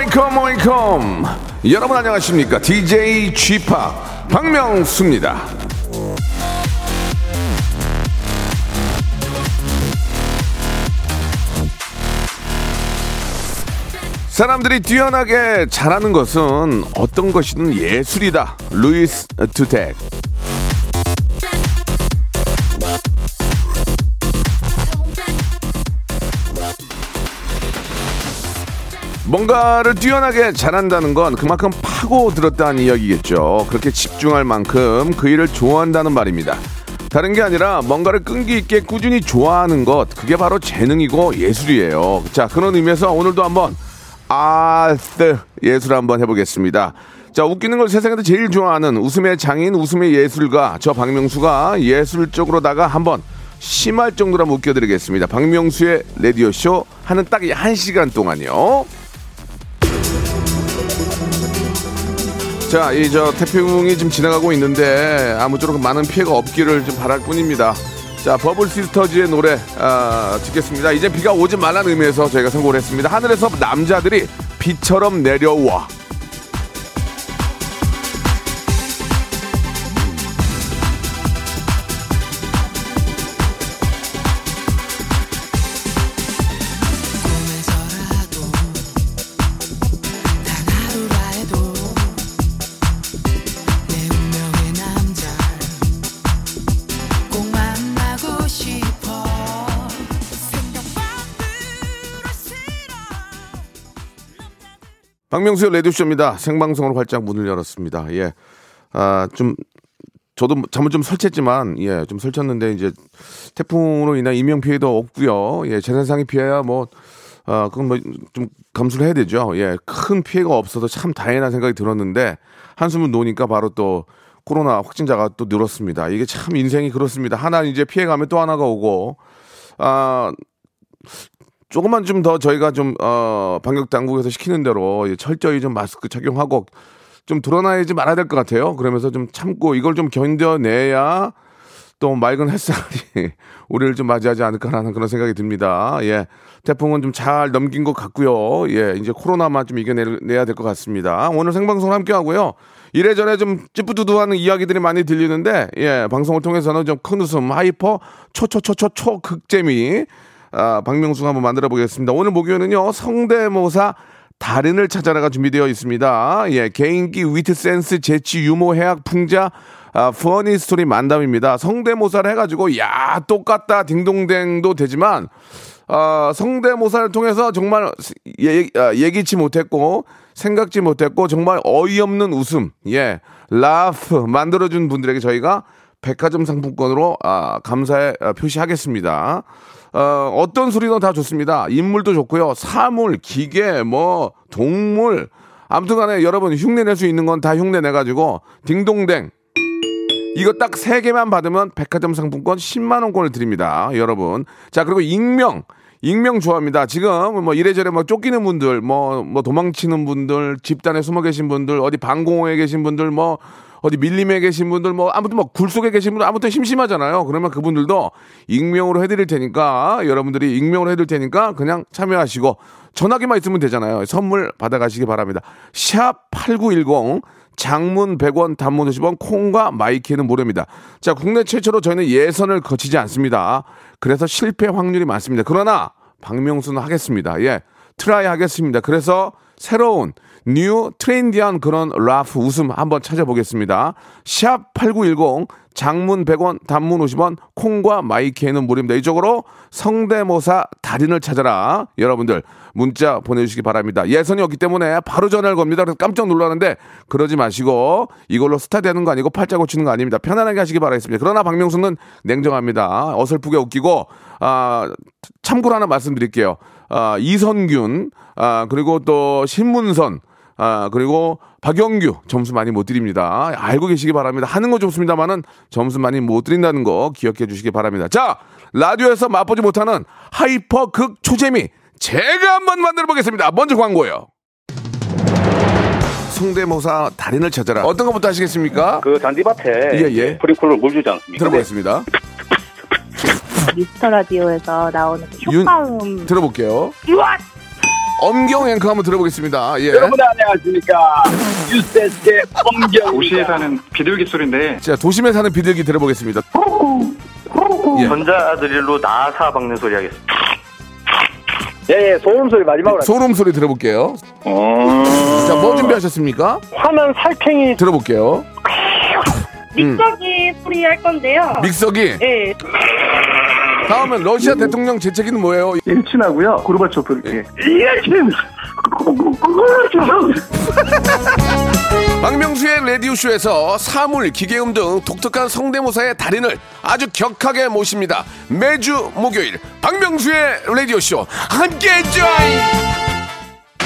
Welcome welcome 여러분 안녕하십니까 DJ 지팍 박명수입니다 사람들이 뛰어나게 잘하는 것은 어떤 것이든 예술이다. 루이스 투텍. 뭔가를 뛰어나게 잘한다는 건 그만큼 파고 들었다는 이야기겠죠. 그렇게 집중할 만큼 그 일을 좋아한다는 말입니다. 다른 게 아니라 뭔가를 끈기 있게 꾸준히 좋아하는 것, 그게 바로 재능이고 예술이에요. 자, 그런 의미에서 오늘도 한번 아트 예술 한번 해보겠습니다. 자, 웃기는 걸 세상에서 제일 좋아하는 웃음의 장인, 웃음의 예술가, 저 박명수가 예술적으로다가 한번 심할 정도로 한번 웃겨드리겠습니다. 박명수의 라디오쇼 하는 딱 한 시간 동안요. 자, 이 저 태풍이 지금 지나가고 있는데 아무쪼록 많은 피해가 없기를 좀 바랄 뿐입니다. 자, 버블 시스터즈의 노래 아, 듣겠습니다. 이제 비가 오지 말라는 의미에서 저희가 선곡을 했습니다. 하늘에서 남자들이 비처럼 내려와. 박명수의 레디오쇼입니다. 생방송으로 활짝 문을 열었습니다. 예. 아, 좀, 저도 잠을 좀 설쳤지만, 예, 좀 설쳤는데, 이제, 태풍으로 인한 인명 피해도 없고요 예, 재산상의 피해야 뭐, 아, 그건 뭐, 좀 감수를 해야 되죠. 예, 큰 피해가 없어서 참 다행이라는 생각이 들었는데, 한숨을 놓으니까 바로 또, 코로나 확진자가 또 늘었습니다. 이게 참 인생이 그렇습니다. 하나 이제 피해 가면 또 하나가 오고, 아, 조금만 좀 더 저희가 좀, 어, 방역 당국에서 시키는 대로 철저히 좀 마스크 착용하고 좀 돌아다니지 말아야 될 것 같아요. 그러면서 좀 참고 이걸 좀 견뎌내야 또 맑은 햇살이 우리를 좀 맞이하지 않을까라는 그런 생각이 듭니다. 예. 태풍은 좀 잘 넘긴 것 같고요. 예. 이제 코로나만 좀 이겨내야 될 것 같습니다. 오늘 생방송 함께 하고요. 이래저래 좀 찌뿌두두하는 이야기들이 많이 들리는데, 예. 방송을 통해서는 좀 큰 웃음, hyper, 초초초초 초 극재미, 아, 박명수가 한번 만들어 보겠습니다. 오늘 목요일은요, 성대모사 달인을 찾아라가 준비되어 있습니다. 예, 개인기, 위트 센스, 재치, 유머, 해학, 풍자, 아, funny story 만담입니다. 성대모사를 해가지고, 야, 똑같다, 딩동댕도 되지만, 아, 성대모사를 통해서 정말 예, 아, 예기치 못했고, 생각지 못했고, 정말 어이없는 웃음, 예, 라프 만들어준 분들에게 저희가 백화점 상품권으로 아, 감사의 아, 표시하겠습니다. 어, 어떤 소리도 다 좋습니다. 인물도 좋고요. 사물, 기계, 뭐, 동물. 아무튼 간에 여러분 흉내 낼 수 있는 건 다 흉내 내가지고, 딩동댕. 이거 딱 세 개만 받으면 백화점 상품권 10만원권을 드립니다. 여러분. 자, 그리고 익명. 익명 좋아합니다. 지금 뭐 이래저래 뭐 쫓기는 분들, 뭐, 뭐 도망치는 분들, 집단에 숨어 계신 분들, 어디 방공호에 계신 분들, 뭐, 어디 밀림에 계신 분들 뭐 아무튼 뭐 굴속에 계신 분들 아무튼 심심하잖아요. 그러면 그분들도 익명으로 해드릴 테니까 여러분들이 익명으로 해드릴 테니까 그냥 참여하시고 전화기만 있으면 되잖아요. 선물 받아가시기 바랍니다. 샵 8910 장문 100원 단문 50원 콩과 myK는 무료입니다. 자 국내 최초로 저희는 예선을 거치지 않습니다. 그래서 실패 확률이 많습니다. 그러나 박명수는 하겠습니다. 예 try 하겠습니다. 그래서 새로운 new 트렌디한 그런 laugh 웃음 한번 찾아보겠습니다. 샵 8910 장문 100원 단문 50원 콩과 마이케이는 무료입니다. 이쪽으로 성대모사 달인을 찾아라. 여러분들 문자 보내주시기 바랍니다. 예선이 없기 때문에 바로 전화를 겁니다. 그래서 깜짝 놀랐는데 그러지 마시고 이걸로 스타 되는 거 아니고 팔자 고치는 거 아닙니다. 편안하게 하시기 바라겠습니다. 그러나 박명수는 냉정합니다. 어설프게 웃기고 아 참고로 하나 말씀드릴게요. 아 이선균 아 그리고 또 신문선 아, 그리고 박영규 점수 많이 못 드립니다. 알고 계시기 바랍니다. 하는 거 좋습니다만은 점수 많이 못 드린다는 거 기억해 주시기 바랍니다. 자, 라디오에서 맛보지 못하는 hyper 극 초재미 제가 한번 만들어 보겠습니다. 먼저 광고요. 성대모사 달인을 찾아라. 어떤 것부터 하시겠습니까? 그 잔디밭에 예, 예. 스프링클러로 물 주지 않습니까? 들어보겠습니다. 미스터 라디오에서 나오는 그 윤- 효과음 들어볼게요. 엄경 앵커 한번 들어보겠습니다. 예. 여러분 안녕하십니까 뉴스데스의 엄경 도시에 사는 비둘기 소리인데 자, 도심에 사는 비둘기 들어보겠습니다. 예. 전자드릴로 나사 박는 소리 하겠습니다 예, 예 소음 소리 마지막으로 소름 소리 들어볼게요. 어... 자, 뭐 준비하셨습니까? 화난 살쾡이 들어볼게요. 믹서기 소리 할 건데요. 믹서기. 네. 다음은 러시아 대통령 재채기는 뭐예요? 일친하고요 고르바초프 이렇게 박명수의 라디오쇼에서 사물, 기계음 등 독특한 성대모사의 달인을 아주 격하게 모십니다. 매주 목요일 박명수의 라디오쇼 함께해 줘요.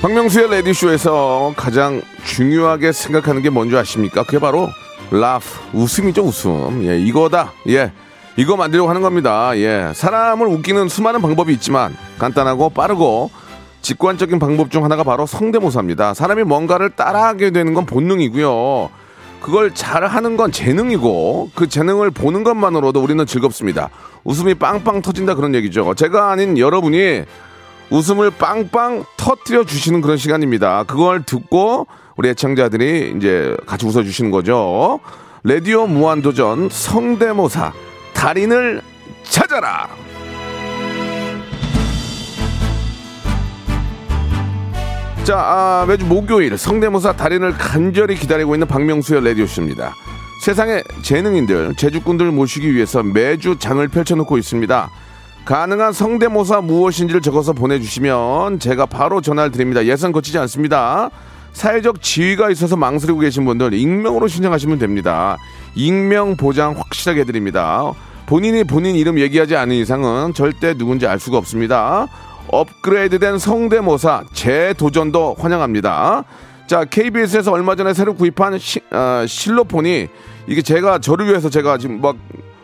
박명수의 라디오쇼에서 가장 중요하게 생각하는 게 뭔지 아십니까? 그게 바로 라프, 웃음이죠, 웃음. 예, 이거다. 예. 이거 만들려고 하는 겁니다. 예. 사람을 웃기는 수많은 방법이 있지만 간단하고 빠르고 직관적인 방법 중 하나가 바로 성대모사입니다. 사람이 뭔가를 따라하게 되는 건 본능이고요. 그걸 잘 하는 건 재능이고 그 재능을 보는 것만으로도 우리는 즐겁습니다. 웃음이 빵빵 터진다 그런 얘기죠. 제가 아닌 여러분이 웃음을 빵빵 터뜨려 주시는 그런 시간입니다. 그걸 듣고 우리 애청자들이 이제 같이 웃어 주시는 거죠. 라디오 무한도전 성대모사 달인을 찾아라. 자, 아, 매주 목요일 성대모사 달인을 간절히 기다리고 있는 박명수의 라디오쇼입니다. 세상의 재능인들, 제주꾼들 모시기 위해서 매주 장을 펼쳐놓고 있습니다. 가능한 성대모사 무엇인지를 적어서 보내주시면 제가 바로 전화를 드립니다. 예산 거치지 않습니다. 사회적 지위가 있어서 망설이고 계신 분들 익명으로 신청하시면 됩니다. 익명 보장 확실하게 해드립니다. 본인이 본인 이름 얘기하지 않은 이상은 절대 누군지 알 수가 없습니다. 업그레이드된 성대모사 재도전도 환영합니다. 자, KBS에서 얼마 전에 새로 구입한 시- 어, 실로폰이 이게 제가 저를 위해서 제가 지금 막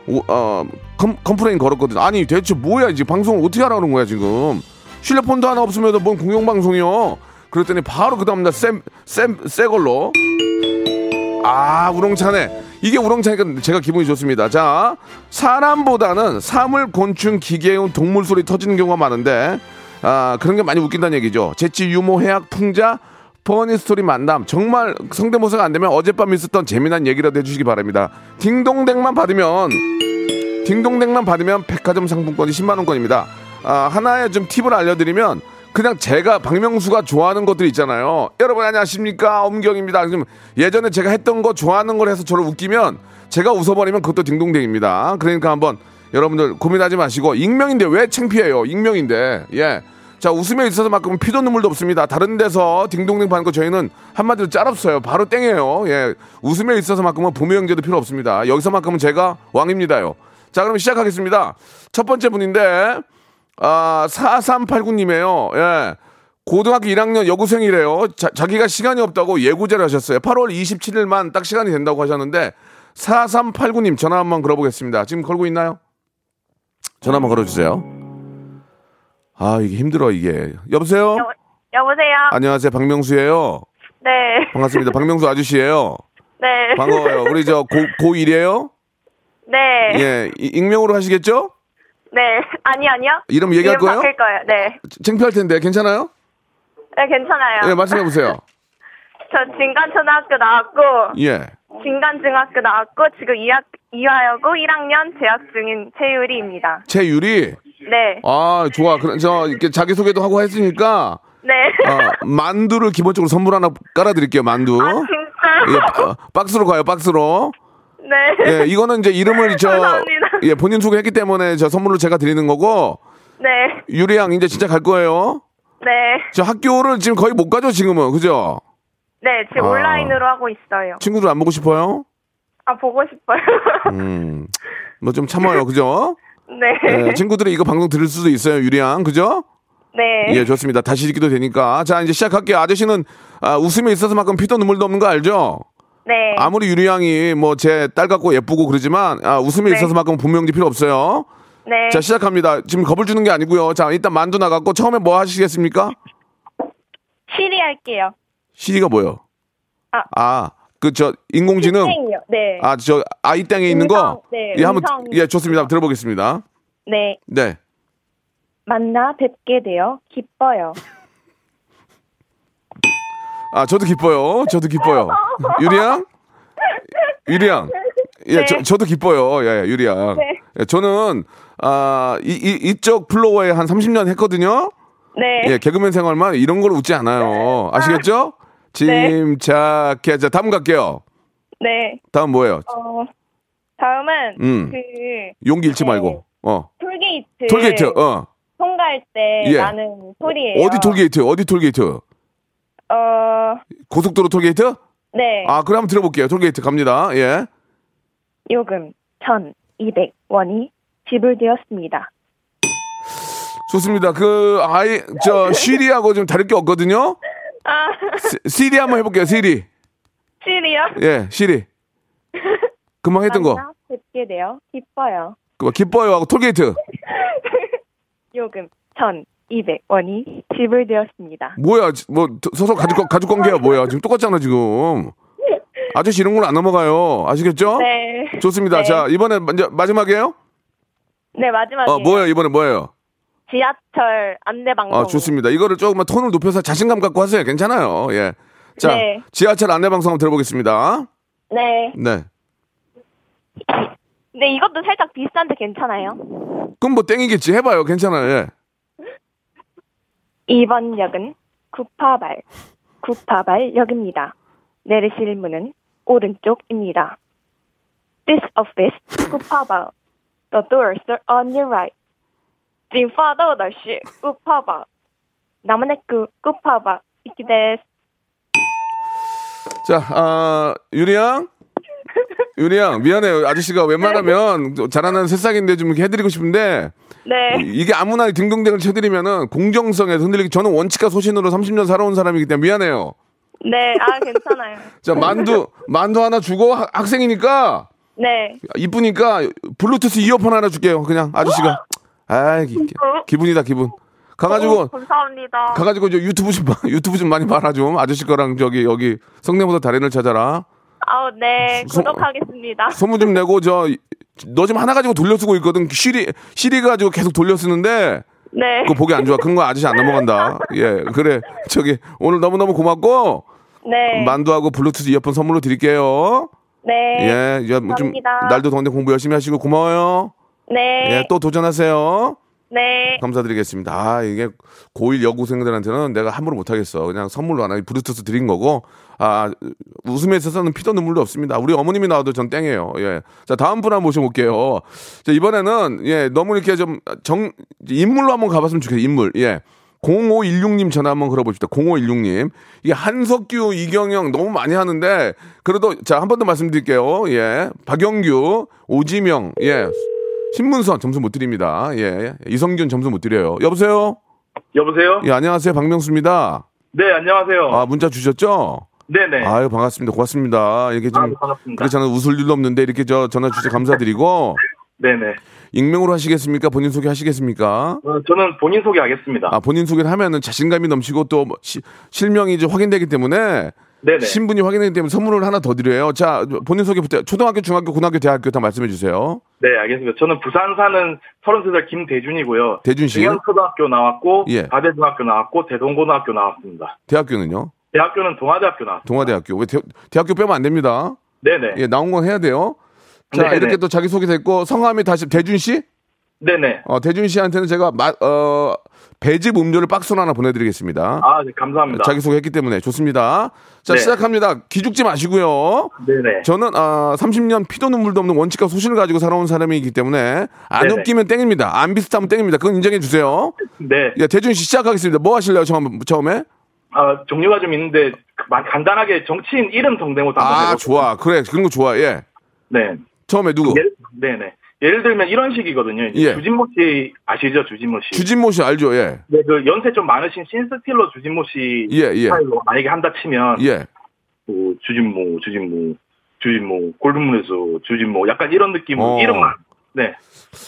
오- 어, com, complain 걸었거든. 아니 대체 뭐야 이제 방송을 어떻게 하라는 거야 지금? 실로폰도 하나 없으면 뭔 공영방송이요? 그랬더니 바로 그 다음날 쌤쌤새 걸로 아 우렁차네. 이게 우렁차니까 제가 기분이 좋습니다. 자 사람보다는 사물, 곤충, 기계음, 동물 소리 터지는 경우가 많은데 아 그런 게 많이 웃긴다는 얘기죠. 재치, 유머, 해학, 풍자, funny story 만담 정말 성대모사가 안 되면 어젯밤 있었던 재미난 얘기라도 해주시기 바랍니다. 딩동댕만 받으면 딩동댕만 받으면 백화점 상품권이 10만 원권입니다. 아, 하나의 좀 팁을 알려드리면 그냥 제가 박명수가 좋아하는 것들 있잖아요. 여러분 안녕하십니까 엄경입니다. 지금 예전에 제가 했던 거 좋아하는 걸 해서 저를 웃기면 제가 웃어버리면 그것도 딩동댕입니다. 그러니까 한번 여러분들 고민하지 마시고 익명인데 왜 창피해요? 익명인데 예. 자 웃음에 있어서만큼은 피도 눈물도 없습니다. 다른 데서 딩동댕 받는 거 저희는 한마디로 짤없어요. 바로 땡이에요. 예. 웃음에 있어서만큼은 보모 형제도 필요 없습니다. 여기서만큼은 제가 왕입니다요. 자 그럼 시작하겠습니다. 첫 번째 분인데 아 4389님이에요. 예. 고등학교 1학년 여고생이래요. 자, 자기가 시간이 없다고 예고제를 하셨어요. 8월 27일만 딱 시간이 된다고 하셨는데 4389님 전화 한번 걸어보겠습니다. 지금 걸고 있나요? 전화 한번 걸어주세요. 아 이게 힘들어 이게. 여보세요? 여, 여보세요. 안녕하세요 박명수예요. 네. 반갑습니다. 박명수 아저씨예요. 네. 반가워요. 우리 저 고, 고1이에요? 네. 예, 이- 익명으로 하시겠죠? 네. 아니 아니요. 이름 얘기할 이름 거예요? 바뀔 거예요. 네. 창피할 텐데 괜찮아요? 네, 괜찮아요. 예, 말씀해 보세요. 저 진간초등학교 나왔고 예. 진간중학교 나왔고 지금 이학 이화여고 1학년 재학 중인 최유리입니다. 최유리. 네. 아, 좋아. 그럼 저 이렇게 자기 소개도 하고 했으니까 네. 아, 만두를 기본적으로 선물 하나 깔아 드릴게요. 만두. 아, 진짜 요? 예, 바- 박스로 가요. 박스로. 네. 예, 이거는 이제 이름을 저 감사합니다. 예, 본인 소개했기 때문에 저 선물로 제가 드리는 거고 네. 유리 양 이제 진짜 갈 거예요. 네. 저 학교를 지금 거의 못 가죠, 지금은. 그죠? 네, 지금 아. 온라인으로 하고 있어요. 친구들 안 보고 싶어요? 아, 보고 싶어요. 음. 뭐 좀 참아요. 그죠? 네. 예, 친구들이 이거 방송 들을 수도 있어요, 유리 양. 그죠? 네. 예, 좋습니다. 다시 읽기도 되니까. 자, 이제 시작할게요. 아저씨는 아, 웃음에 있어서만큼 피도 눈물도 없는 거 알죠? 네. 아무리 유리양이 뭐 제 딸 같고 예쁘고 그러지만 아, 웃음에 네. 있어서만큼 분명히 필요 없어요. 네. 자, 시작합니다. 지금 겁을 주는 게 아니고요. 자, 일단 만두 나갔고 처음에 뭐 하시겠습니까? 시리 할게요. 시리가 뭐요? 아. 아, 그 저 인공지능 땡이요. 네. 아, 저 아이 땅에 있는 거? 네, 예, 한번 음성. 예, 좋습니다. 들어보겠습니다. 네. 네. 만나 뵙게 되어 기뻐요. 아, 저도 기뻐요. 저도 기뻐요. 유리양? 유리양. 예, 네. 저, 저도 기뻐요. 예, 유리양. 네. 예, 저는 아, 이, 이 이쪽 플로어에 한 30년 했거든요. 네. 예, 개그맨 생활만 이런 걸 웃지 않아요. 아시겠죠? 네. 침착해. 자, 다음 갈게요. 네. 다음 뭐예요? 어, 다음은 음. 그 용기 잃지 네. 말고. 어. 톨게이트 톨게이트. 어. 통과할 때 예. 나는 소리예요. 어디 톨게이트? 어디 톨게이트? 어, 고속도로 톨게이트? 네. 아, 그래 한번 들어볼게요. 톨게이트 갑니다. 예. 요금 1,200원이 지불되었습니다. 좋습니다. 그 아이 저 시리하고 좀 다를 게 없거든요. 아, 시- 시리 한번 해볼게요. 시리. 시리요? 예, 시리. 금방 했던 거. 뵙게 되어 기뻐요. 그 기뻐요 하고 톨게이트. 요금 1,200원이 지불되었습니다. 뭐야? 지- 뭐 서로 가족 가족 관계야 뭐야? 지금 똑같잖아 지금. 아저씨 이런 건안 넘어가요. 아시겠죠? 네. 좋습니다. 네. 자 이번에 먼저 마지막이에요? 네, 마지막이에요. 어 뭐예요? 이번에 뭐예요? 지하철 안내 방송. 아 좋습니다. 이거를 조금만 톤을 높여서 자신감 갖고 하세요. 괜찮아요. 예. 자 네. 지하철 안내 방송 한번 들어보겠습니다. 네. 네. 근데 이것도 살짝 비싼데 괜찮아요? 그럼 뭐 땡이겠지. 해봐요. 괜찮아요. 예. 이번 역은 구파발, 구파발역입니다. 내리실 문은 오른쪽입니다. This office, 구파발. The doors are on your right. 进发到的是구파발。那么那个구파발 이기です。 자, 아, 유리양? 유리양, 미안해요. 아저씨가 웬만하면 잘하는 새싹인데 좀 이렇게 해드리고 싶은데, 네. 이게 아무나 딩동댕을 쳐드리면은 공정성에 흔들리기, 저는 원칙과 소신으로 30년 살아온 사람이기 때문에 미안해요. 네, 아, 괜찮아요. 자, 만두, 만두 하나 주고 하- 학생이니까, 네. 이쁘니까 블루투스 이어폰 하나 줄게요. 그냥 아저씨가. 기, 기분이다, 기분. 가가지고, 어, 감사합니다. 가가지고 저 유튜브 좀, 봐- 유튜브 좀 많이 봐라 좀. 아저씨 거랑 저기, 여기 성내보다 달인을 찾아라. 아우, 네. 소- 구독하겠습니다. 소문 좀 내고 저 너 지금 하나 가지고 돌려 쓰고 있거든. 시리 시리 가지고 계속 돌려 쓰는데 네. 그거 보기 안 좋아. 그런 거 아저씨 안 넘어간다. 예, 그래. 저기 오늘 너무 너무 고맙고 네. 만두하고 블루투스 이어폰 선물로 드릴게요. 네. 예, 좀 감사합니다. 날도 더운데 공부 열심히 하시고 고마워요. 네. 예, 또 도전하세요. 네. 감사드리겠습니다. 아, 이게 고1 여고생들한테는 내가 함부로 못하겠어. 그냥 선물로 하나 블루투스 드린 거고, 아, 웃음에 있어서는 피도 눈물도 없습니다. 우리 어머님이 나와도 전 땡이에요. 예. 자, 다음 분 한번 모셔볼게요. 자, 이번에는, 예, 너무 이렇게 좀 정, 인물로 한번 가봤으면 좋겠어요. 인물. 예. 0516님 전화 한번 걸어봅시다. 0516님. 이게 한석규, 이경영 너무 많이 하는데, 그래도, 자, 한 번 더 말씀드릴게요. 예. 박영규, 오지명, 예. 신문선 점수 못 드립니다. 예. 이성균 점수 못 드려요. 여보세요? 여보세요? 예, 안녕하세요. 박명수입니다. 네, 안녕하세요. 아, 문자 주셨죠? 네네. 아유, 반갑습니다. 고맙습니다. 이렇게 좀. 아, 반갑습니다. 그렇지 않아 웃을 일도 없는데 이렇게 저 전화 주셔서 감사드리고. 네네. 익명으로 하시겠습니까? 본인 소개 하시겠습니까? 어, 저는 본인 소개 하겠습니다. 아, 본인 소개를 하면은 자신감이 넘치고 또뭐 시- 실명이 이제 확인되기 때문에 네네. 신분이 확인되기 때문에 선물을 하나 더 드려요. 자, 본인 소개부터 초등학교, 중학교, 고등학교, 대학교 다 말씀해 주세요. 네, 알겠습니다. 저는 부산 사는 33살 김대준이고요. 대준 씨. 중앙초등학교 나왔고, 예. 가대중학교 나왔고, 대동고등학교 나왔습니다. 대학교는요? 대학교는 동아대학교 나왔습니다. 동아대학교. 왜 대, 대학교 빼면 안 됩니다. 네네. 예, 나온 건 해야 돼요. 자, 네네. 이렇게 또 자기 소개 됐고 성함이 다시 대준 씨? 네네. 어, 대준 씨한테는 제가 마, 어, 배즙 음료를 박스로 하나 보내드리겠습니다. 아, 네, 감사합니다. 자기소개했기 때문에 좋습니다. 자, 네. 시작합니다. 기죽지 마시고요. 네네. 저는 아, 30년 피도 눈물도 없는 원칙과 소신을 가지고 살아온 사람이기 때문에 안 네네. 웃기면 땡입니다. 안 비슷하면 땡입니다. 그건 인정해 주세요. 네. 예, 대준 씨 시작하겠습니다. 뭐 하실래요? 처음, 처음에? 아, 종류가 좀 있는데, 그, 만- 간단하게 정치인 이름 성대모사 한번 아. 좋아. 그래. 그런 거 좋아. 예. 네. 처음에 누구? 예를, 네네. 예를 들면 이런 식이거든요. 예. 주진모 씨 아시죠? 주진모 씨. 주진모 씨 알죠? 예. 네, 그 연세 좀 많으신 신스틸러 주진모 씨 예, 예. 스타일로 만약에 한다 치면 예. 뭐 주진모, 주진모, 주진모, 골든문에서 주진모 약간 이런 느낌으로 어. 이름만 네.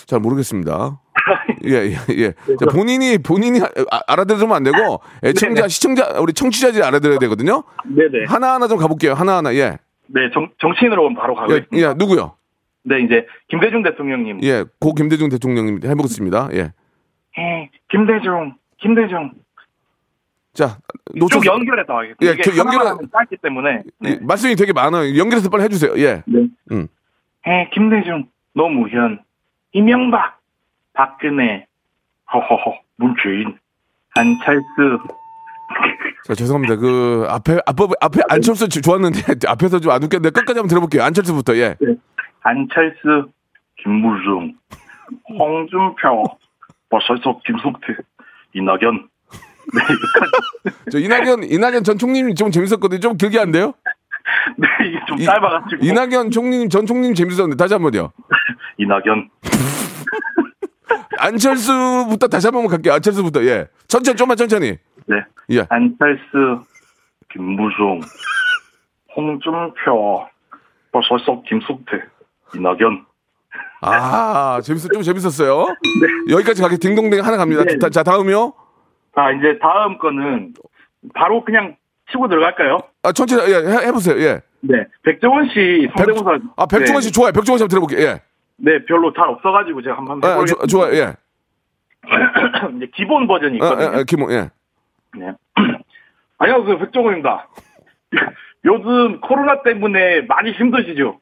잘 모르겠습니다. 예, 예, 예. 자, 본인이, 본인이 아, 알아들으면 안 되고, 애청자, 네네. 시청자, 우리 청취자들이 알아들어야 되거든요. 네네. 하나하나 좀 가볼게요. 하나하나, 예. 네, 정, 정치인으로 바로 예, 가겠습니다. 예, 누구요? 네, 이제 김대중 대통령님. 예, 고 김대중 대통령님 해보겠습니다. 예. 예, 김대중, 김대중. 자, 쭉 연결해서 하겠습니다. 예, 이게 그 하면 짧기 때문에. 예, 네. 말씀이 되게 많아요. 연결해서 빨리 해주세요. 예. 네. 음. 예, 김대중, 노무현, 이명박, 박근혜, 허허허, 문재인, 안철수. 자, 죄송합니다. 그, 앞에, 앞에, 앞에 안철수 주- 좋았는데, 앞에서 좀 안 웃겼는데, 끝까지 한번 들어볼게요. 안철수부터, 예. 안철수, 김무중, 홍준표, 버설석, 김성태, 이낙연. 네, 여기까지. 저 이낙연, 이낙연 전 총리님 좀 재밌었거든요. 좀 길게 안 돼요? 네, 이게 좀 이- 짧아가지고. 이낙연 총리님, 전 총리님 재밌었는데, 다시 한 번요. 이낙연. 안철수부터 다시 한번 갈게요. 안철수부터, 예. 천천히, 좀만 천천히. 네. 예. 안철수, 김무중, 홍준표, 버설석, 김성태, 이낙연. 아, 재밌었, 좀 재밌었어요. 여기까지 가게 딩동댕 하나 갑니다. 네. 자, 자, 다음이요. 자, 이제 다음 거는 바로 그냥 치고 들어갈까요? 아, 천천히, 예, 해, 해보세요, 예. 네. 백종원 씨 성대모사. 아, 백종원 씨 네. 좋아요. 백종원 씨 한번 들어볼게요, 예. 네, 별로 잘 없어가지고 제가 한번 아, 해보겠습니다. 조, 좋아요, 예. 이제 기본 버전이 아, 있거든요. 아, 아, 김호, 예. 네. 안녕하세요, 백종원입니다. 요즘 코로나 때문에 많이 힘드시죠?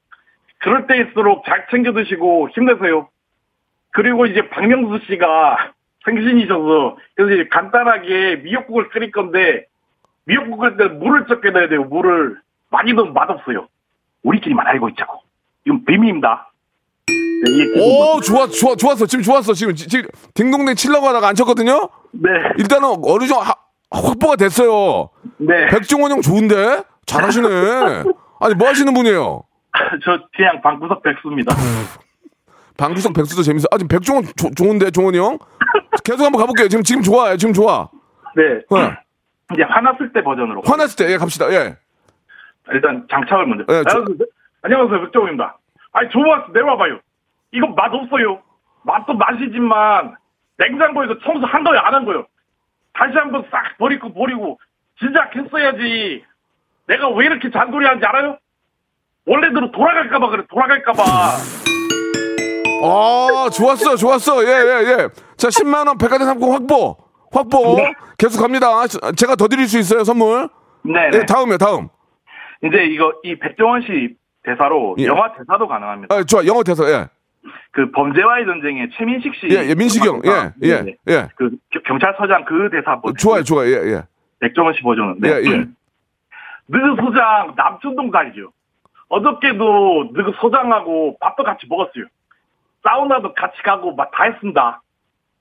그럴 때일수록 잘 챙겨 드시고 힘내세요. 그리고 이제 박명수 씨가 생신이셔서 그래서 이제 간단하게 미역국을 끓일 건데 미역국 끓일 때 물을 적게 넣어야 돼요. 물을 많이 넣으면 맛없어요. 우리끼리만 알고 있자고. 이건 비밀입니다. 네, 오. 좋아, 좋아, 좋았어. 지금 좋았어. 지금, 지- 지금, 딩동댕 치려고 하다가 안 쳤거든요? 네, 일단은 어느 정도 하- 확보가 됐어요. 네. 백종원 형 좋은데? 잘하시네. 아니, 뭐 하시는 분이에요? 저 그냥 방구석 백수입니다. 방구석 백수도 재밌어. 아, 지금 백종원 조- 좋은데, 종원이 형? 계속 한번 가볼게요. 지금, 지금 좋아요. 지금 좋아. 네. 네. 이제 화났을 때 버전으로. 화났을 때, 예, 갑시다. 예. 일단 장착을 먼저. 네, 저- 안녕하세요. 안녕하세요, 백종입니다. 아니 좋아서 내와봐요. 이거 맛 없어요. 맛도 맛이지만 냉장고에서 청소 한 거요, 안 한 거요. 다시 한번 싹 버리고 버리고 진작 했어야지. 내가 왜 이렇게 잔소리하는지 알아요? 원래대로 돌아갈까봐 그래, 돌아갈까봐. 아, 좋았어, 좋았어. 예, 예, 예. 자, 10만원 백화점 상품 확보. 확보. 네. 계속 갑니다. 제가 더 드릴 수 있어요, 선물. 네, 예, 네. 다음이요, 다음. 이제 이거 이 백종원 씨 대사로 예. 영화 대사도 가능합니다. 아, 좋아, 영어 대사, 예. 그 범죄와의 전쟁의 최민식 씨. 예, 예, 민식이 형. 예, 예, 네. 예. 그 겨- 경찰서장 그 대사 한번. 좋아요, 좋아요, 예, 예. 백종원 씨 버전은. 네. 예, 예. 느그 소장 남천동 살이죠. 어저께도 느그 소장하고 밥도 같이 먹었어요. 사우나도 같이 가고 막 다 했습니다.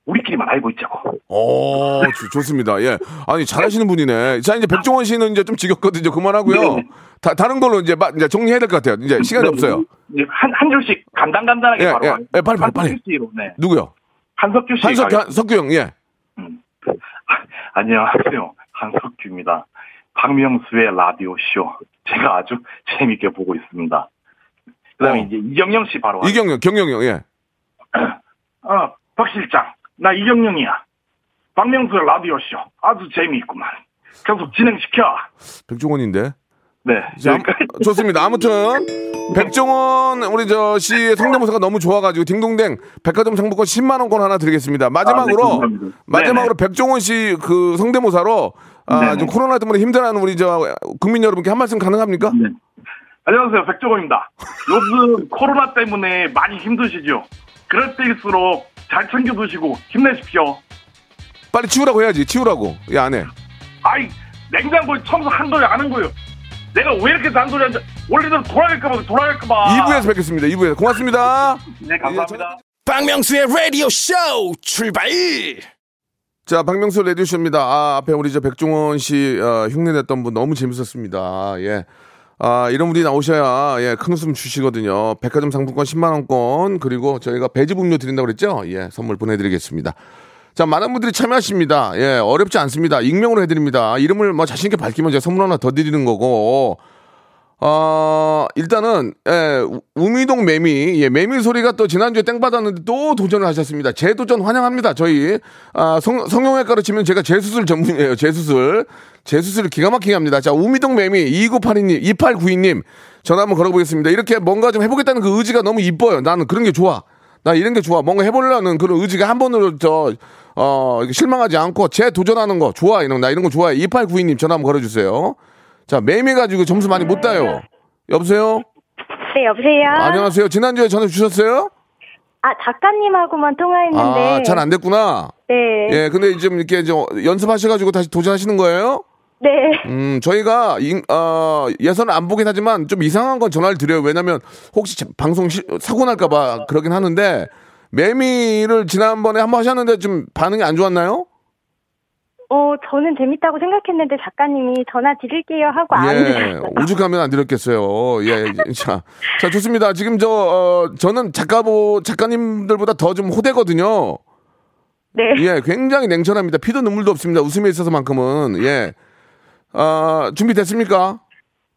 우리끼리만 알고 있자고. 오, 좋- 좋습니다. 예. 아니, 잘하시는 분이네. 자, 이제 백종원 씨는 이제 좀 지겹거든요. 그만하고요. 네. 다, 다른 걸로 이제, 마- 이제 정리해야 될 것 같아요. 이제 시간이 없어요. 이제 한, 한 줄씩 간단간단하게 예, 바로. 예. 예, 빨리, 빨리, 빨리. 한석규 씨로, 네. 누구요? 한석규 씨. 한석, 가겠습니다. 한, 석규 형, 예. 안녕하세요. 한석규입니다. 박명수의 라디오쇼. 제가 아주 재밌게 보고 있습니다. 그 다음에 어. 이제 이경영 씨 바로. 이경영, 경영 형, 예. 어, 박 실장, 나 이경영이야. 박명수의 라디오 쇼. 아주 재미있구만. 계속 진행시켜. 백종원인데. 네. 자, 여기까지. 좋습니다. 아무튼 백종원 우리 저 씨의 성대모사가 너무 좋아가지고 딩동댕 백화점 상품권 10만 원권 하나 드리겠습니다. 마지막으로 아, 네. 마지막으로 백종원 씨 그 성대모사로 아, 네네. 좀 코로나 때문에 힘들어하는 우리 저 국민 여러분께 한 말씀 가능합니까? 네. 안녕하세요. 백종원입니다. 요즘 코로나 때문에 많이 힘드시죠? 그럴 때일수록 잘 챙겨 드시고 힘내십시오. 빨리 치우라고 해야지. 치우라고. 야, 안 해. 아이, 냉장고에 청소 한안한 거예요? 내가 왜 이렇게 잔소리 하는지, 원래대로 돌아갈까봐, 돌아갈까봐. 2부에서 뵙겠습니다. 2부에서. 고맙습니다. 네, 감사합니다. 박명수의 라디오 쇼 출발 자, 박명수 레디오쇼입니다. 아, 앞에 우리 저 백종원 씨, 어, 흉내 냈던 분 너무 재밌었습니다. 예. 아, 이런 분이 나오셔야, 예, 큰 웃음 주시거든요. 백화점 상품권 10만 원권, 그리고 저희가 배즙 음료 드린다고 그랬죠? 예, 선물 보내 드리겠습니다. 자, 많은 분들이 참여하십니다. 예, 어렵지 않습니다. 익명으로 해 드립니다. 이름을 뭐 자신 있게 밝히면 제가 선물 하나 더 드리는 거고, 어, 일단은, 예, 우- 우미동 매미, 예, 매미 소리가 또 지난주에 땡 받았는데 또 도전을 하셨습니다. 재도전 환영합니다. 저희, 아, 성, 성형외과로 치면 제가 재수술 전문이에요. 재수술. 재수술을 기가 막히게 합니다. 자, 우미동 매미, 2982님, 2892님, 전화 한번 걸어보겠습니다. 이렇게 뭔가 좀 해보겠다는 그 의지가 너무 이뻐요. 나는 그런 게 좋아. 나 이런 게 좋아. 뭔가 해보려는 그런 의지가 한 번으로 저, 어, 실망하지 않고 재도전하는 거 좋아. 이런, 거. 나 이런 거 좋아해. 2892님 전화 한번 걸어주세요. 자, 매미 가지고 점수 많이 못 따요. 여보세요? 네, 여보세요? 안녕하세요. 지난주에 전화 주셨어요? 아, 작가님하고만 통화했는데. 아, 잘 안 됐구나. 네. 예, 근데 좀 이렇게 좀 연습하셔가지고 다시 도전하시는 거예요? 네. 음, 저희가, 인- 어, 예선을 안 보긴 하지만 좀 이상한 건 전화를 드려요. 왜냐면 혹시 자- 방송 시- 사고 날까봐 그러긴 하는데, 매미를 지난번에 한번 하셨는데 좀 반응이 안 좋았나요? 어, 저는 재밌다고 생각했는데 작가님이 전화 드릴게요 하고 안 예, 드렸어요. 오죽하면 안 드렸겠어요. 예, 예. 자, 자, 좋습니다. 지금 저, 어, 저는 작가보, 작가님들보다 더 좀 호되거든요. 네. 예, 굉장히 냉철합니다. 피도 눈물도 없습니다. 웃음에 있어서만큼은. 예. 아, 준비됐습니까?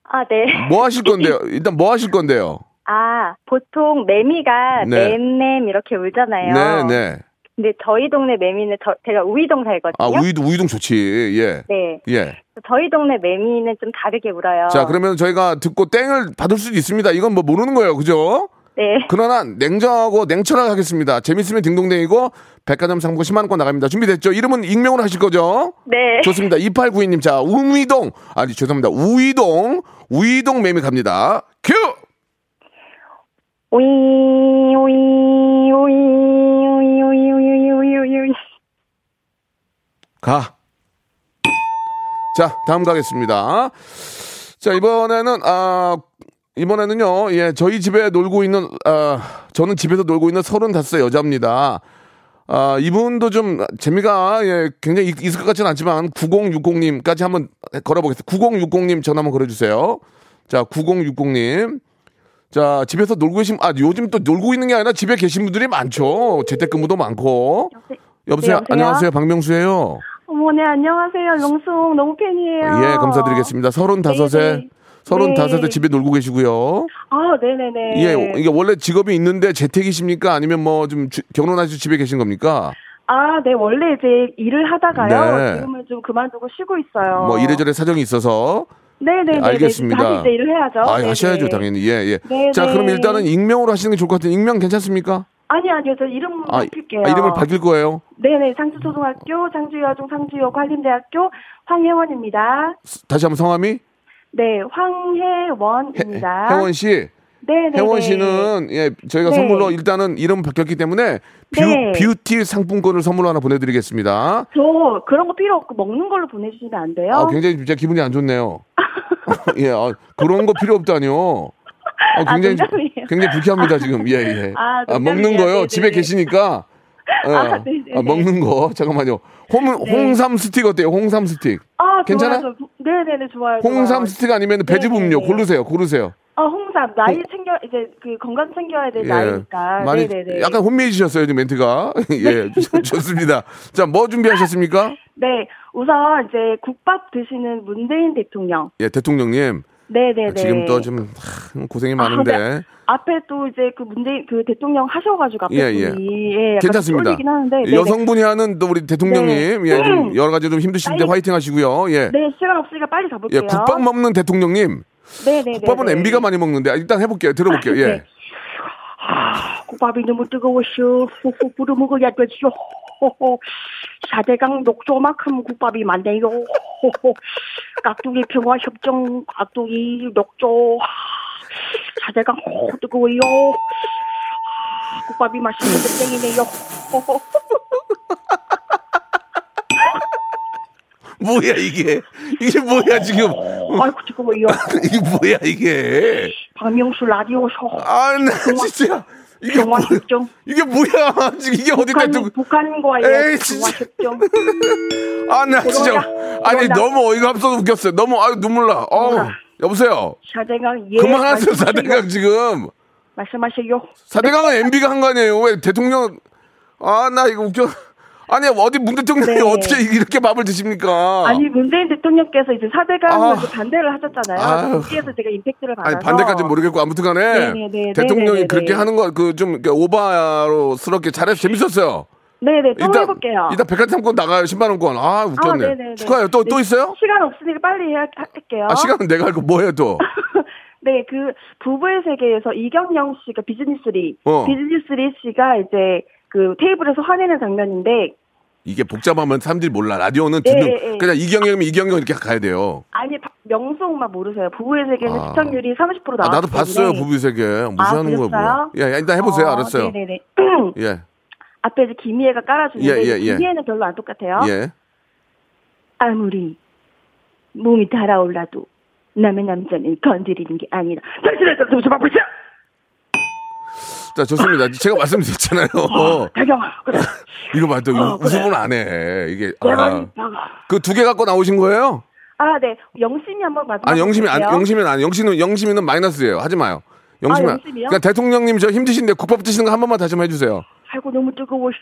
아, 네. 뭐 하실 건데요? 일단 뭐 하실 건데요? 아, 보통 매미가 네. 맴맴 이렇게 울잖아요. 네, 네. 근데 저희 동네 매미는 저, 제가 우이동 살거든요. 아, 우이도, 우이동 좋지. 예. 네. 예. 저희 동네 매미는 좀 다르게 울어요. 자, 그러면 저희가 듣고 땡을 받을 수도 있습니다. 이건 뭐 모르는 거예요. 그죠? 네. 그러나 냉정하고 냉철하게 하겠습니다. 재밌으면 딩동댕이고 백화점 상품 10만 원권 나갑니다. 준비됐죠? 이름은 익명으로 하실 거죠? 네. 좋습니다. 2892님. 자, 우미동. 아니, 죄송합니다. 우이동. 우이동 매미 갑니다. 큐! 오이, 오이, 오이, 가. 자, 다음 가겠습니다. 자, 이번에는, 아, 이번에는요, 예, 저희 집에 놀고 있는, 아, 저는 집에서 놀고 있는 35살 여자입니다. 아, 이분도 좀 재미가, 예, 굉장히 있- 있을 것 같지는 않지만, 9060님까지 한번 걸어보겠습니다. 9060님 전화 한번 걸어주세요. 자, 9060님. 자, 집에서 놀고 계신, 아, 요즘 또 놀고 있는 게 아니라 집에 계신 분들이 많죠. 재택근무도 많고. 여보세요? 여보세요? 안녕하세요. 박명수예요 어머, 네, 안녕하세요. 명숙 너무 팬이에요. 예, 감사드리겠습니다. 서른다섯에 네네. 서른다섯에 네. 집에 놀고 계시고요. 아, 네네네. 예, 이게 원래 직업이 있는데 재택이십니까? 아니면 뭐 좀 결혼하시고 집에 계신 겁니까? 아, 네, 원래 이제 일을 하다가요. 네. 지금은 좀 그만두고 쉬고 있어요. 뭐 이래저래 사정이 있어서 네네네. 알겠습니다. 다시 이제 일을 해야죠. 아, 네네. 하셔야죠, 당연히. 예, 예. 네네. 자, 그럼 일단은 익명으로 하시는 게 좋을 것 같아요. 익명 괜찮습니까? 아니, 아니요. 저 이름 아, 밝힐게요. 아, 이름을 밝힐 거예요. 네네. 상주초등학교, 상주여중, 상주여고 한림대학교 황혜원입니다. 다시 한번 성함이 네, 황혜원입니다. 혜원 씨. 네네. 혜원 씨는 예, 저희가 네. 선물로 일단은 이름 바뀌었기 때문에 뷰, 네. 뷰티 상품권을 선물로 하나 보내드리겠습니다. 저 그런 거 필요 없고 먹는 걸로 보내주시면 안 돼요? 아, 굉장히 진짜 기분이 안 좋네요. 예, 아, 그런 거 필요 없다니요. 아, 아, 굉장히 농담이에요. 굉장히 불쾌합니다 지금. 예, 예. 아, 먹는 농담이에요. 거요. 네네. 집에 계시니까. 예. 아, 네네. 아, 먹는 거 잠깐만요. 홍, 홍삼 스틱 어때요? 홍삼 스틱. 아? 좋아요. 저- 네네네, 좋아요. 홍삼 좋아요. 스틱 아니면 배즙. 음료 고르세요. 고르세요. 아, 홍삼. 나이 챙겨, 이제 그 건강 챙겨야 될 나이니까. 예. 많이 네네네. 약간 혼미해지셨어요, 지금 멘트가. 예, 좋- 좋습니다. 자, 뭐 준비하셨습니까? 네, 우선 이제 국밥 드시는 문재인 대통령. 예, 대통령님. 네네네. 지금 또좀 고생이 많은데. 아, 네. 앞에 또 이제 그 문재인 그 대통령 하셔가지고 앞에 예, 예. 분이 예, 괜찮습니다. 하는데. 여성분이 하는 또 우리 대통령님, 네. 예, 좀 음. 여러 가지 좀 힘드신데 빨리. 화이팅 하시고요. 예. 네 시간 없으니까 빨리 예, 가볼게요. 국밥 먹는 대통령님. 네네네. 국밥은 MB가 많이 먹는데, 아, 일단 해볼게요. 들어볼게요. 예. 네. 국밥이 너무 뜨거워쇼. 후후 불어 먹어야 되죠. 호호. 사대강 녹조만큼 국밥이 많네요. 깍두기 평화협정 깍두기 녹조. 사대강 어, 뜨거워요. 아, 국밥이 맛있는 땡이네요. 뭐야 이게? 이게 뭐야 지금? 아이고 뜨거워요. 이게 뭐야 이게? 박명수 라디오 쇼. 아, 나 진짜 이게 뭐야? 좀 이게 뭐야? 지금 이게 북한, 어디까지? 북한과의 에이, 진짜. 정말 좀 아, 나 진짜 아니. 너무 어이가 없어서 웃겼어요. 너무 아유 눈물 나. 어. 여보세요. 사대강 예. 그만하세요. 사대강 지금. 말씀하세요. 사대강은 MB가 한 거 아니에요? 왜 대통령? 아, 나 이거 웃겨. 아니 어디 문 대통령이 네. 어떻게 이렇게 밥을 드십니까? 아니 문재인 대통령께서 이제 사대강을 아. 반대를 하셨잖아요. 거기에서 제가 임팩트를 받아서 아니 반대까지 모르겠고 아무튼간에 네네네, 대통령이 네네네네. 그렇게 하는 거 그 좀 오바로스럽게 잘해서 재밌었어요. 네네 또 이따 해볼게요. 이따 백화점권 나가요 10만 원권. 아 웃겼네. 아. 축하해요. 또또 네, 있어요? 시간 없으니까 빨리 해야, 할게요. 아 시간은 내가 알고 뭐해요 또? 네, 그 부부의 세계에서 이경영 씨가 비즈니스리, 어. 비즈니스리 씨가 이제 그 테이블에서 화내는 장면인데 이게 복잡하면 사람들이 몰라. 라디오는 예, 듣는 예, 예. 그냥 이경영이면 이경영 이렇게 가야 돼요. 아니 박- 명성만 모르세요. 부부의 세계는 아. 시청률이 30% 아, 나왔기 나도 봤어요. 부부의 세계. 무시하는 거야 아, 그랬어요? 뭐야? 예, 예, 일단 해보세요. 어, 알았어요. 네네네. 예, 앞에 이제 김희애가 깔아주는데 예, 예, 예. 김희애는 별로 안 똑같아요. 예. 아무리 몸이 달아올라도 남의 남자는 건드리는 게 아니라 당신의 점수 받고 있어. 자 좋습니다. 제가 말씀드렸잖아요. 다경아, 그래. 이거 봐, 또 어, 그래. 웃음은 안 해. 이게 아, 이따가. 그 두 개 갖고 나오신 거예요? 아, 네. 영심이 한번 마지막. 아니 영심이 안 영심이는 안 영심은 영심이는 마이너스예요. 하지 마요. 영심이 아, 안- 영심이요? 그러니까 대통령님 저 힘드신데 국밥 드시는 거 한 번만 다시 한번 해주세요. 아이고 너무 뜨거웠어.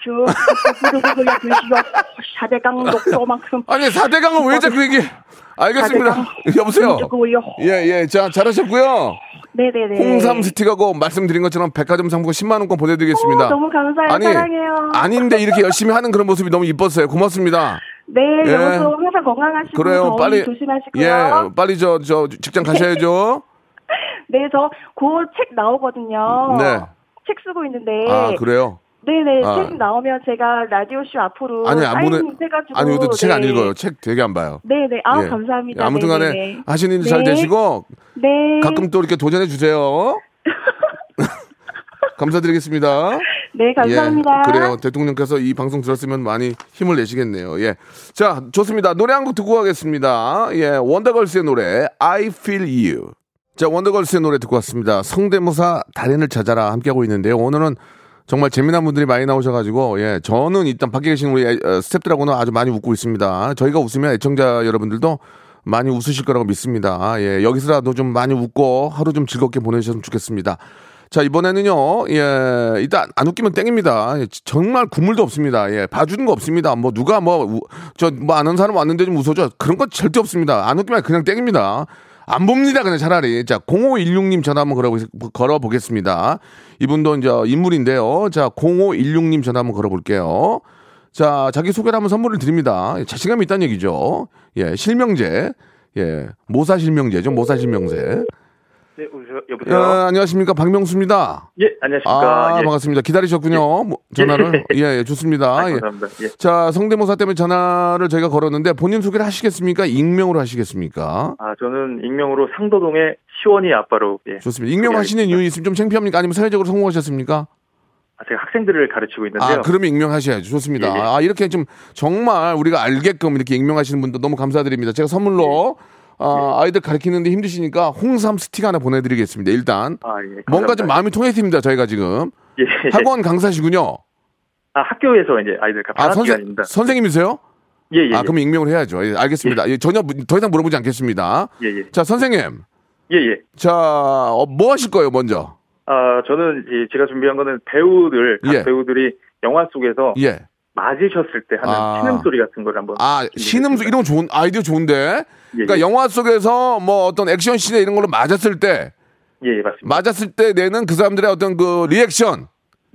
뜨거워야 드시오. 사대강 녹조만큼. 아니 사대강은 왜 자꾸 이게 알겠습니다. 사대강. 여보세요. 너무 뜨거워요. 예예 자 잘하셨고요. 네네네. 홍삼 스틱하고 말씀드린 것처럼 백화점 상품 10만 원권 보내드리겠습니다. 오, 너무 감사해요. 아니 사랑해요. 아닌데 이렇게 열심히 하는 그런 모습이 너무 이뻤어요. 고맙습니다. 네, 예. 여러분 항상 건강하시고 그래요. 빨리 조심하시고요. 예 빨리 저저 직장 가셔야죠. 네, 저그책 나오거든요. 네. 책 쓰고 있는데. 아 그래요. 네네, 아. 책 나오면 제가 라디오 쇼 앞으로 아니 안 보내 해가지고. 아니 우리도 책안 네. 읽어요. 책 되게 안 봐요. 네네, 아 예. 감사합니다. 예, 아무튼간에. 하시는 일잘 네. 되시고 네. 가끔 또 이렇게 도전해 주세요. 감사드리겠습니다. 네, 감사합니다. 예, 그래요. 대통령께서 이 방송 들었으면 많이 힘을 내시겠네요. 예. 자, 좋습니다. 노래 한 곡 듣고 가겠습니다. 예, 원더걸스의 노래 I Feel You. 자, 원더걸스의 노래 듣고 왔습니다. 성대모사 달인을 찾아라 함께하고 있는데요. 오늘은 정말 재미난 분들이 많이 나오셔가지고, 예, 저는 일단 밖에 계신 우리 애- 어, 스탭들하고는 아주 많이 웃고 있습니다. 저희가 웃으면 애청자 여러분들도 많이 웃으실 거라고 믿습니다. 예, 여기서라도 좀 많이 웃고 하루 좀 즐겁게 보내셨으면 좋겠습니다. 자, 이번에는요, 예, 일단 안 웃기면 땡입니다. 예, 정말 국물도 없습니다. 예, 봐주는 거 없습니다. 뭐, 누가 뭐, 저, 뭐, 아는 사람 왔는데 좀 웃어줘. 그런 거 절대 없습니다. 안 웃기면 그냥 땡입니다. 안 봅니다. 그냥 차라리. 자, 0516님 전화 한번 걸어보, 걸어 보겠습니다. 이분도 이제 인물인데요. 자, 0516님 전화 한번 걸어 볼게요. 자, 자기 소개를 하면 선물을 드립니다. 예, 자신감이 있다는 얘기죠. 예, 실명제. 예, 모사 실명제죠. 모사 실명제. 네, 여보세요? 예? 안녕하십니까. 박명수입니다. 예, 안녕하십니까. 아, 예. 반갑습니다. 기다리셨군요. 뭐, 전화를. 예, 예, 좋습니다. 아, 예. 감사합니다. 예. 자, 성대모사 때문에 전화를 저희가 걸었는데 본인 소개를 하시겠습니까? 익명으로 하시겠습니까? 아, 저는 익명으로 상도동의 시원이 아빠로, 예. 좋습니다. 익명 하시는 이유 있으면 좀 창피합니까? 아니면 사회적으로 성공하셨습니까? 아, 제가 학생들을 가르치고 있는데요. 아, 그러면 익명하셔야죠. 좋습니다. 예, 예. 아, 이렇게 좀 정말 우리가 알게끔 이렇게 익명하시는 분도 너무 감사드립니다. 제가 선물로 예. 아, 아이들 가르치는데 힘드시니까 홍삼 스틱 하나 보내드리겠습니다. 일단 아, 예. 뭔가. 좀 마음이 통했습니다. 저희가 지금 예, 예. 학원 강사시군요. 아, 학교에서 이제 아이들 아, 선생. 선생님이세요? 예, 예. 아, 그럼 익명을 해야죠. 예, 알겠습니다. 예, 전혀 무- 더 이상 물어보지 않겠습니다. 예, 예. 자, 선생님. 예, 예. 자, 어, 뭐 하실 거예요, 먼저? 아, 저는 이 제가 준비한 거는 배우들, 각 예. 배우들이 영화 속에서 예. 맞으셨을 때 하는 아. 신음 소리 같은 걸 한번. 아, 준비했습니다. 신음소 이런 거 좋은 아이디어 좋은데. 그러니까 예. 영화 속에서 뭐 어떤 액션 씬에 이런 걸로 맞았을 때 예, 예, 맞습니다. 맞았을 때 내는 그 사람들의 어떤 그 리액션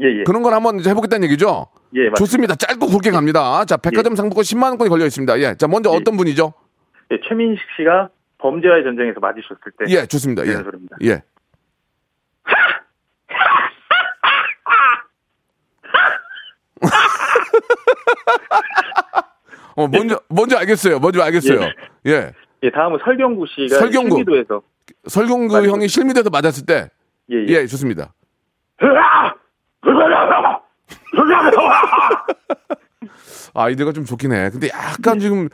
예, 예. 그런 걸 한번 해보겠다는 얘기죠. 예, 맞습니다. 좋습니다. 짧고 굵게 갑니다. 자, 백화점 상품권 10만 원권이 걸려 있습니다. 예. 자, 먼저 예. 어떤 분이죠? 예, 최민식 씨가 범죄와의 전쟁에서 맞으셨을 때. 예, 좋습니다. 예. 내는 소리입니다. 예. 어, 뭔지, 뭔지 알겠어요. 뭔지 알겠어요. 예. 예, 다음은 설경구 씨가 설경구. 실미도에서 설경구 맞아요. 형이 실미대에서 맞았을 때, 예, 예. 예, 좋습니다. 아이디어가 좀 좋긴 해. 근데 약간 지금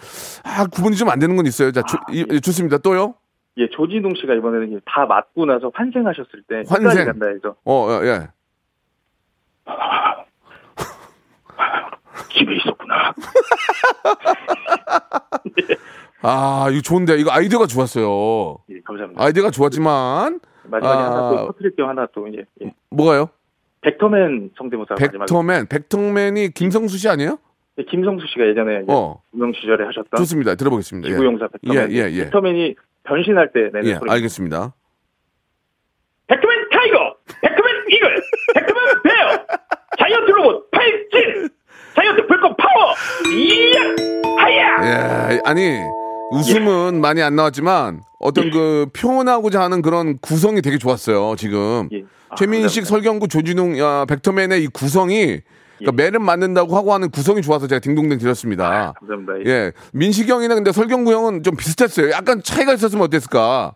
아 구분이 좀 안 되는 건 있어요. 자, 조- 이- 예, 좋습니다. 또요. 예, 조진웅 씨가 이번에는 다 맞고 나서 환생하셨을 때 환생. 간다 해서 어, 어, 예. 집에 있었구나. 아, 이거 좋은데. 이거 아이디어가 좋았어요. 예, 감사합니다. 아이디어가 좋았지만 마지막에 아. 하나 또 터뜨릴 게 하나 또 이제 예. 뭐가요? 벡터맨 성대모사 마지막에 벡터맨. 벡터맨이 김성수 씨 아니에요? 예, 김성수 씨가 예전에 어. 무명 시절에 하셨던 좋습니다. 들어보겠습니다. 예. 지구용사 벡터맨. 예, 예, 예. 벡터맨이 변신할 때 내는 예, 소리. 알겠습니다. 벡터맨 타이거, 벡터맨 이글, 벡터맨 베어, 자이언트 로봇 자이언트 불꽃 파워, 이야, 하야. 예, 아니 웃음은 많이 안 나왔지만 어떤 그 표현하고자 하는 그런 구성이 되게 좋았어요. 지금 예. 아, 최민식, 감사합니다. 설경구, 조진웅, 야, 벡터맨의 이 구성이 그러니까 매를 맞는다고 하고 하는 구성이 좋아서 제가 딩동댕 드렸습니다. 감사합니다. 예. 예, 민식이 형이나 근데 설경구 형은 좀 비슷했어요. 약간 차이가 있었으면 어땠을까?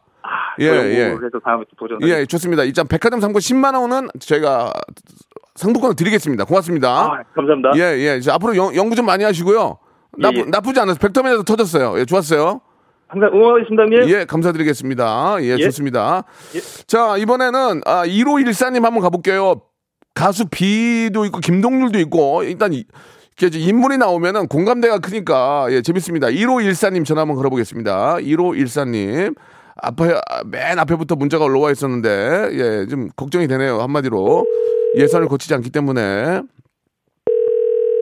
예, 예. 그래서 다음에 또 도전. 예, 좋습니다. 이점 백화점 상품 10만 원은 저희가 상품권을 드리겠습니다. 고맙습니다. 아, 감사합니다. 예, 예. 이제 앞으로 연, 연구 좀 많이 하시고요. 나쁘, 예, 예. 나쁘지 않아서 벡터맨에서 터졌어요. 예, 좋았어요. 항상 응원하겠습니다, 형님. 예, 감사드리겠습니다. 예, 예. 좋습니다. 예. 자, 이번에는 아, 1514님 한번 가볼게요. 가수 비도 있고 김동률도 있고 일단 이- 인물이 나오면은 공감대가 크니까 예, 재밌습니다. 1514님 전화 한번 걸어보겠습니다. 1514님. 앞에 아, 맨 앞에부터 문자가 올라와 있었는데 예, 좀 걱정이 되네요. 한마디로 예산을 거치지 않기 때문에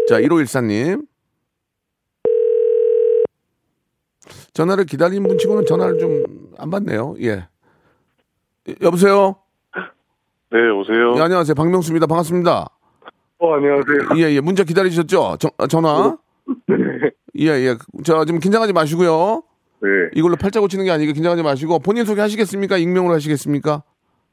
자, 1514님. 전화를 기다린 분 치고는 전화를 좀 안 받네요. 예. 여보세요? 네, 오세요. 예, 안녕하세요. 박명수입니다. 반갑습니다. 어, 안녕하세요. 예, 예. 문자 기다리셨죠? 전, 아, 전화? 예, 예. 저 지금 긴장하지 마시고요. 네, 이걸로 팔자 고치는 게 아니고 긴장하지 마시고 본인 소개 하시겠습니까? 익명으로 하시겠습니까?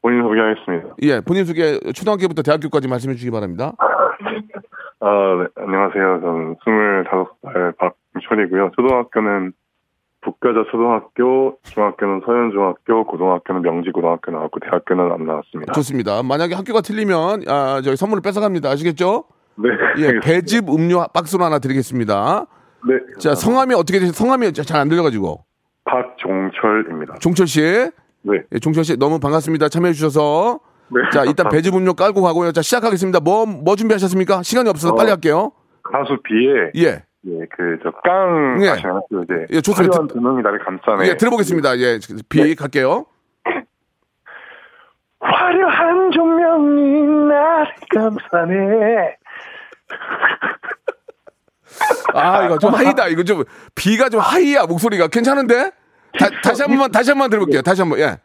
본인 소개하겠습니다. 예, 본인 소개 초등학교부터 대학교까지 말씀해 주시기 바랍니다. 아, 네, 안녕하세요. 저는 25살 박민철이고요. 초등학교는 북가자 초등학교, 중학교는 서현중학교, 고등학교는 명지고등학교 나왔고, 대학교는 안 나왔습니다. 좋습니다. 만약에 학교가 틀리면 아, 저희 선물을 뺏어갑니다. 아시겠죠? 네, 예. 배즙 음료 박스로 하나 드리겠습니다. 네, 자, 성함이 어떻게 되세요? 성함이 잘 안 들려가지고. 박종철입니다. 종철 씨. 네, 예, 종철 씨 너무 반갑습니다. 참여해 주셔서. 네. 자, 일단 배즙 음료 깔고 가고요. 자, 시작하겠습니다. 뭐, 뭐 준비하셨습니까? 시간이 없어서 어. 빨리 할게요. 가수 비에, 예. 예, 그, 저, 깡, 예. 아시나요? 그 이제, 예, 좋습니다. 두 명이 나를 감싸네. 예, 들어보겠습니다. 예, 비 갈게요. 화려한 조명이 나를 감싸네. 아, 이거 좀 하이다. 이거 좀, 비가 좀 하이야, 목소리가. 괜찮은데? 다, 다시 한 번만, 다시 한 번만 들어볼게요. 다시 한 번, 예.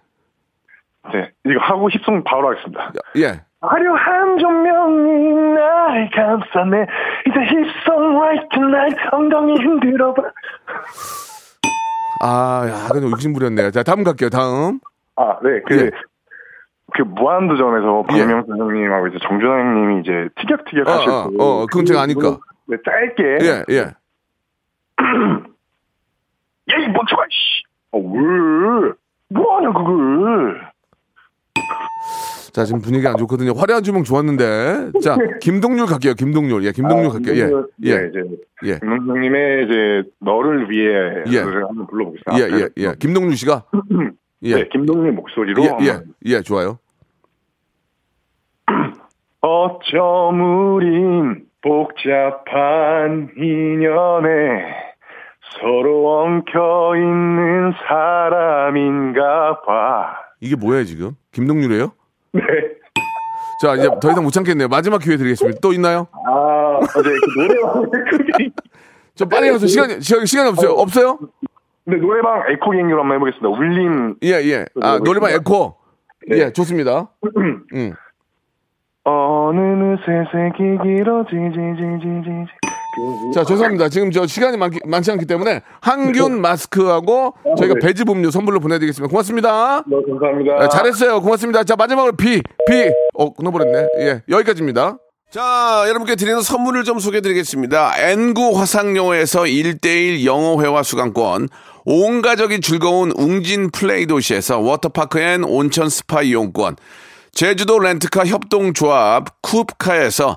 네, 이거 하고 힙송 바로 하겠습니다. 예. 화려한 조명이 날 감싸네 이제 힙송 right tonight 엉덩이 흔들어봐 아, 야, 근데 욕심 부렸네요. 자, 다음 갈게요. 다음. 아, 네, 그, 예. 그 무한도전에서 박명수 형님하고 이제 정준하 형님이 이제 티격티격 어, 하실 어, 때 어, 그건 제가 아니까. 네, 짧게 예, 예. 예이 멍청아 씨 어, 왜? 뭐하냐 그걸 자, 지금 분위기 안 좋거든요. 화려한 주먹 좋았는데. 자, 김동률 갈게요. 김동률. 예, 김동률 갈게요. 예. 예, 예. 이제 예. 김동수 형님의 이제 너를 위해 예. 노래를 한번 불러보겠습니다 예, 예, 예. 김동률 씨가? 예. 네, 김동률 목소리로 예, 예, 예, 좋아요. 어쩜 우린 복잡한 인연에 서로 엉켜 있는 사람인가 봐. 이게 뭐예요, 지금? 김동률이에요? 네. 자, 이제 더 이상 못 참겠네요. 마지막 기회 드리겠습니다. 또 있나요? 아, 어제 그 노래방, 좀 빨리 해서 시간이, 시간, 시간이 없어요. 없어요? 네, 노래방 에코 갱기로 한번 해보겠습니다. 울림. 예, 예. 아, 노래방 에코. 예, 좋습니다. 음. 어느 새색이 길어지지지지지. 자, 죄송합니다. 지금 저 시간이 많, 많지 않기 때문에 항균 마스크하고 저희가 네. 배즙 음료 선물로 보내드리겠습니다. 고맙습니다. 네, 감사합니다. 네, 잘했어요. 고맙습니다. 자, 마지막으로 비, 비. 어, 끊어버렸네. 예, 여기까지입니다. 자, 여러분께 드리는 선물을 좀 소개해 드리겠습니다. N구 화상영어에서 1대1 영어회화 수강권, 온 가족이 즐거운 웅진 플레이 도시에서 워터파크 and 온천 스파 이용권, 제주도 렌트카 협동조합 쿱카에서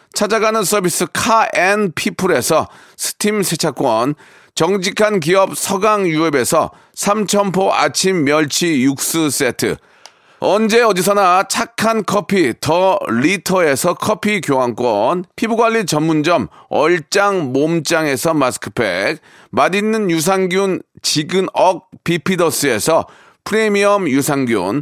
찾아가는 서비스 카앤피플에서 스팀 세차권, 정직한 기업 서강유업에서 삼천포 아침 멸치 육수 세트, 언제 어디서나 착한 커피 더 리터에서 커피 교환권, 피부관리 전문점 얼짱 몸짱에서 마스크팩, 맛있는 유산균 지근억 비피더스에서 프리미엄 유산균,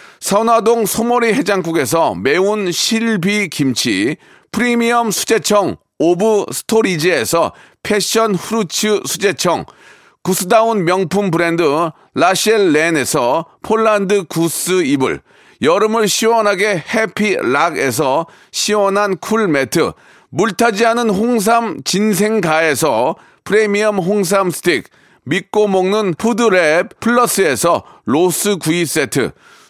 선화동 소머리 해장국에서 매운 실비 김치, 프리미엄 수제청 오브 스토리지에서 passion fruits 수제청, 구스다운 명품 브랜드 라셸 렌에서 폴란드 구스 이불, 여름을 시원하게 해피락에서 시원한 cool 매트, 물타지 않은 홍삼 진생가에서 프리미엄 홍삼 스틱, 믿고 먹는 푸드랩 플러스에서 로스 구이 세트,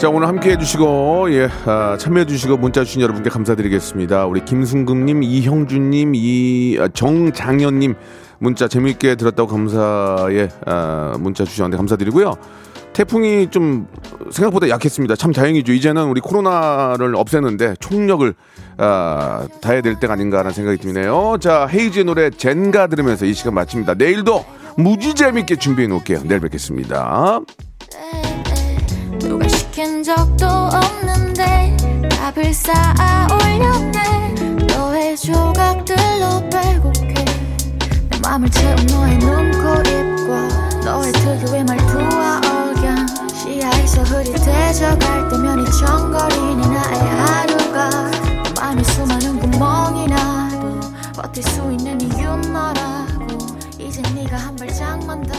자, 오늘 함께 해 주시고, 예, 아, 참여해 주시고, 문자 주신 여러분께 감사드리겠습니다. 우리 김승금님, 이형준님, 이, 아, 정장현님, 문자 재미있게 들었다고 감사의, 아, 문자 주셨는데 감사드리고요. 태풍이 좀 생각보다 약했습니다. 참 다행이죠. 이제는 우리 코로나를 없애는데 총력을 아, 다해야 될 때가 아닌가라는 생각이 드네요. 자, 헤이즈의 노래 젠가 들으면서 이 시간 마칩니다. 내일도 무지 재밌게 준비해 놓을게요. 내일 뵙겠습니다. 적도 없는데 답을 쌓아 올렸네. 너의 조각들로 빼곡해. 내 맘을 채운 너의 눈 코 입과 너의 특유의 말투와 억양. 시야에서 흐릿해져갈 때면 이청거리는 나의 하루가 내 맘에 수많은 구멍이 나도 버틸 수 있는 이유 너라고. 이제 네가 한 발짝만 더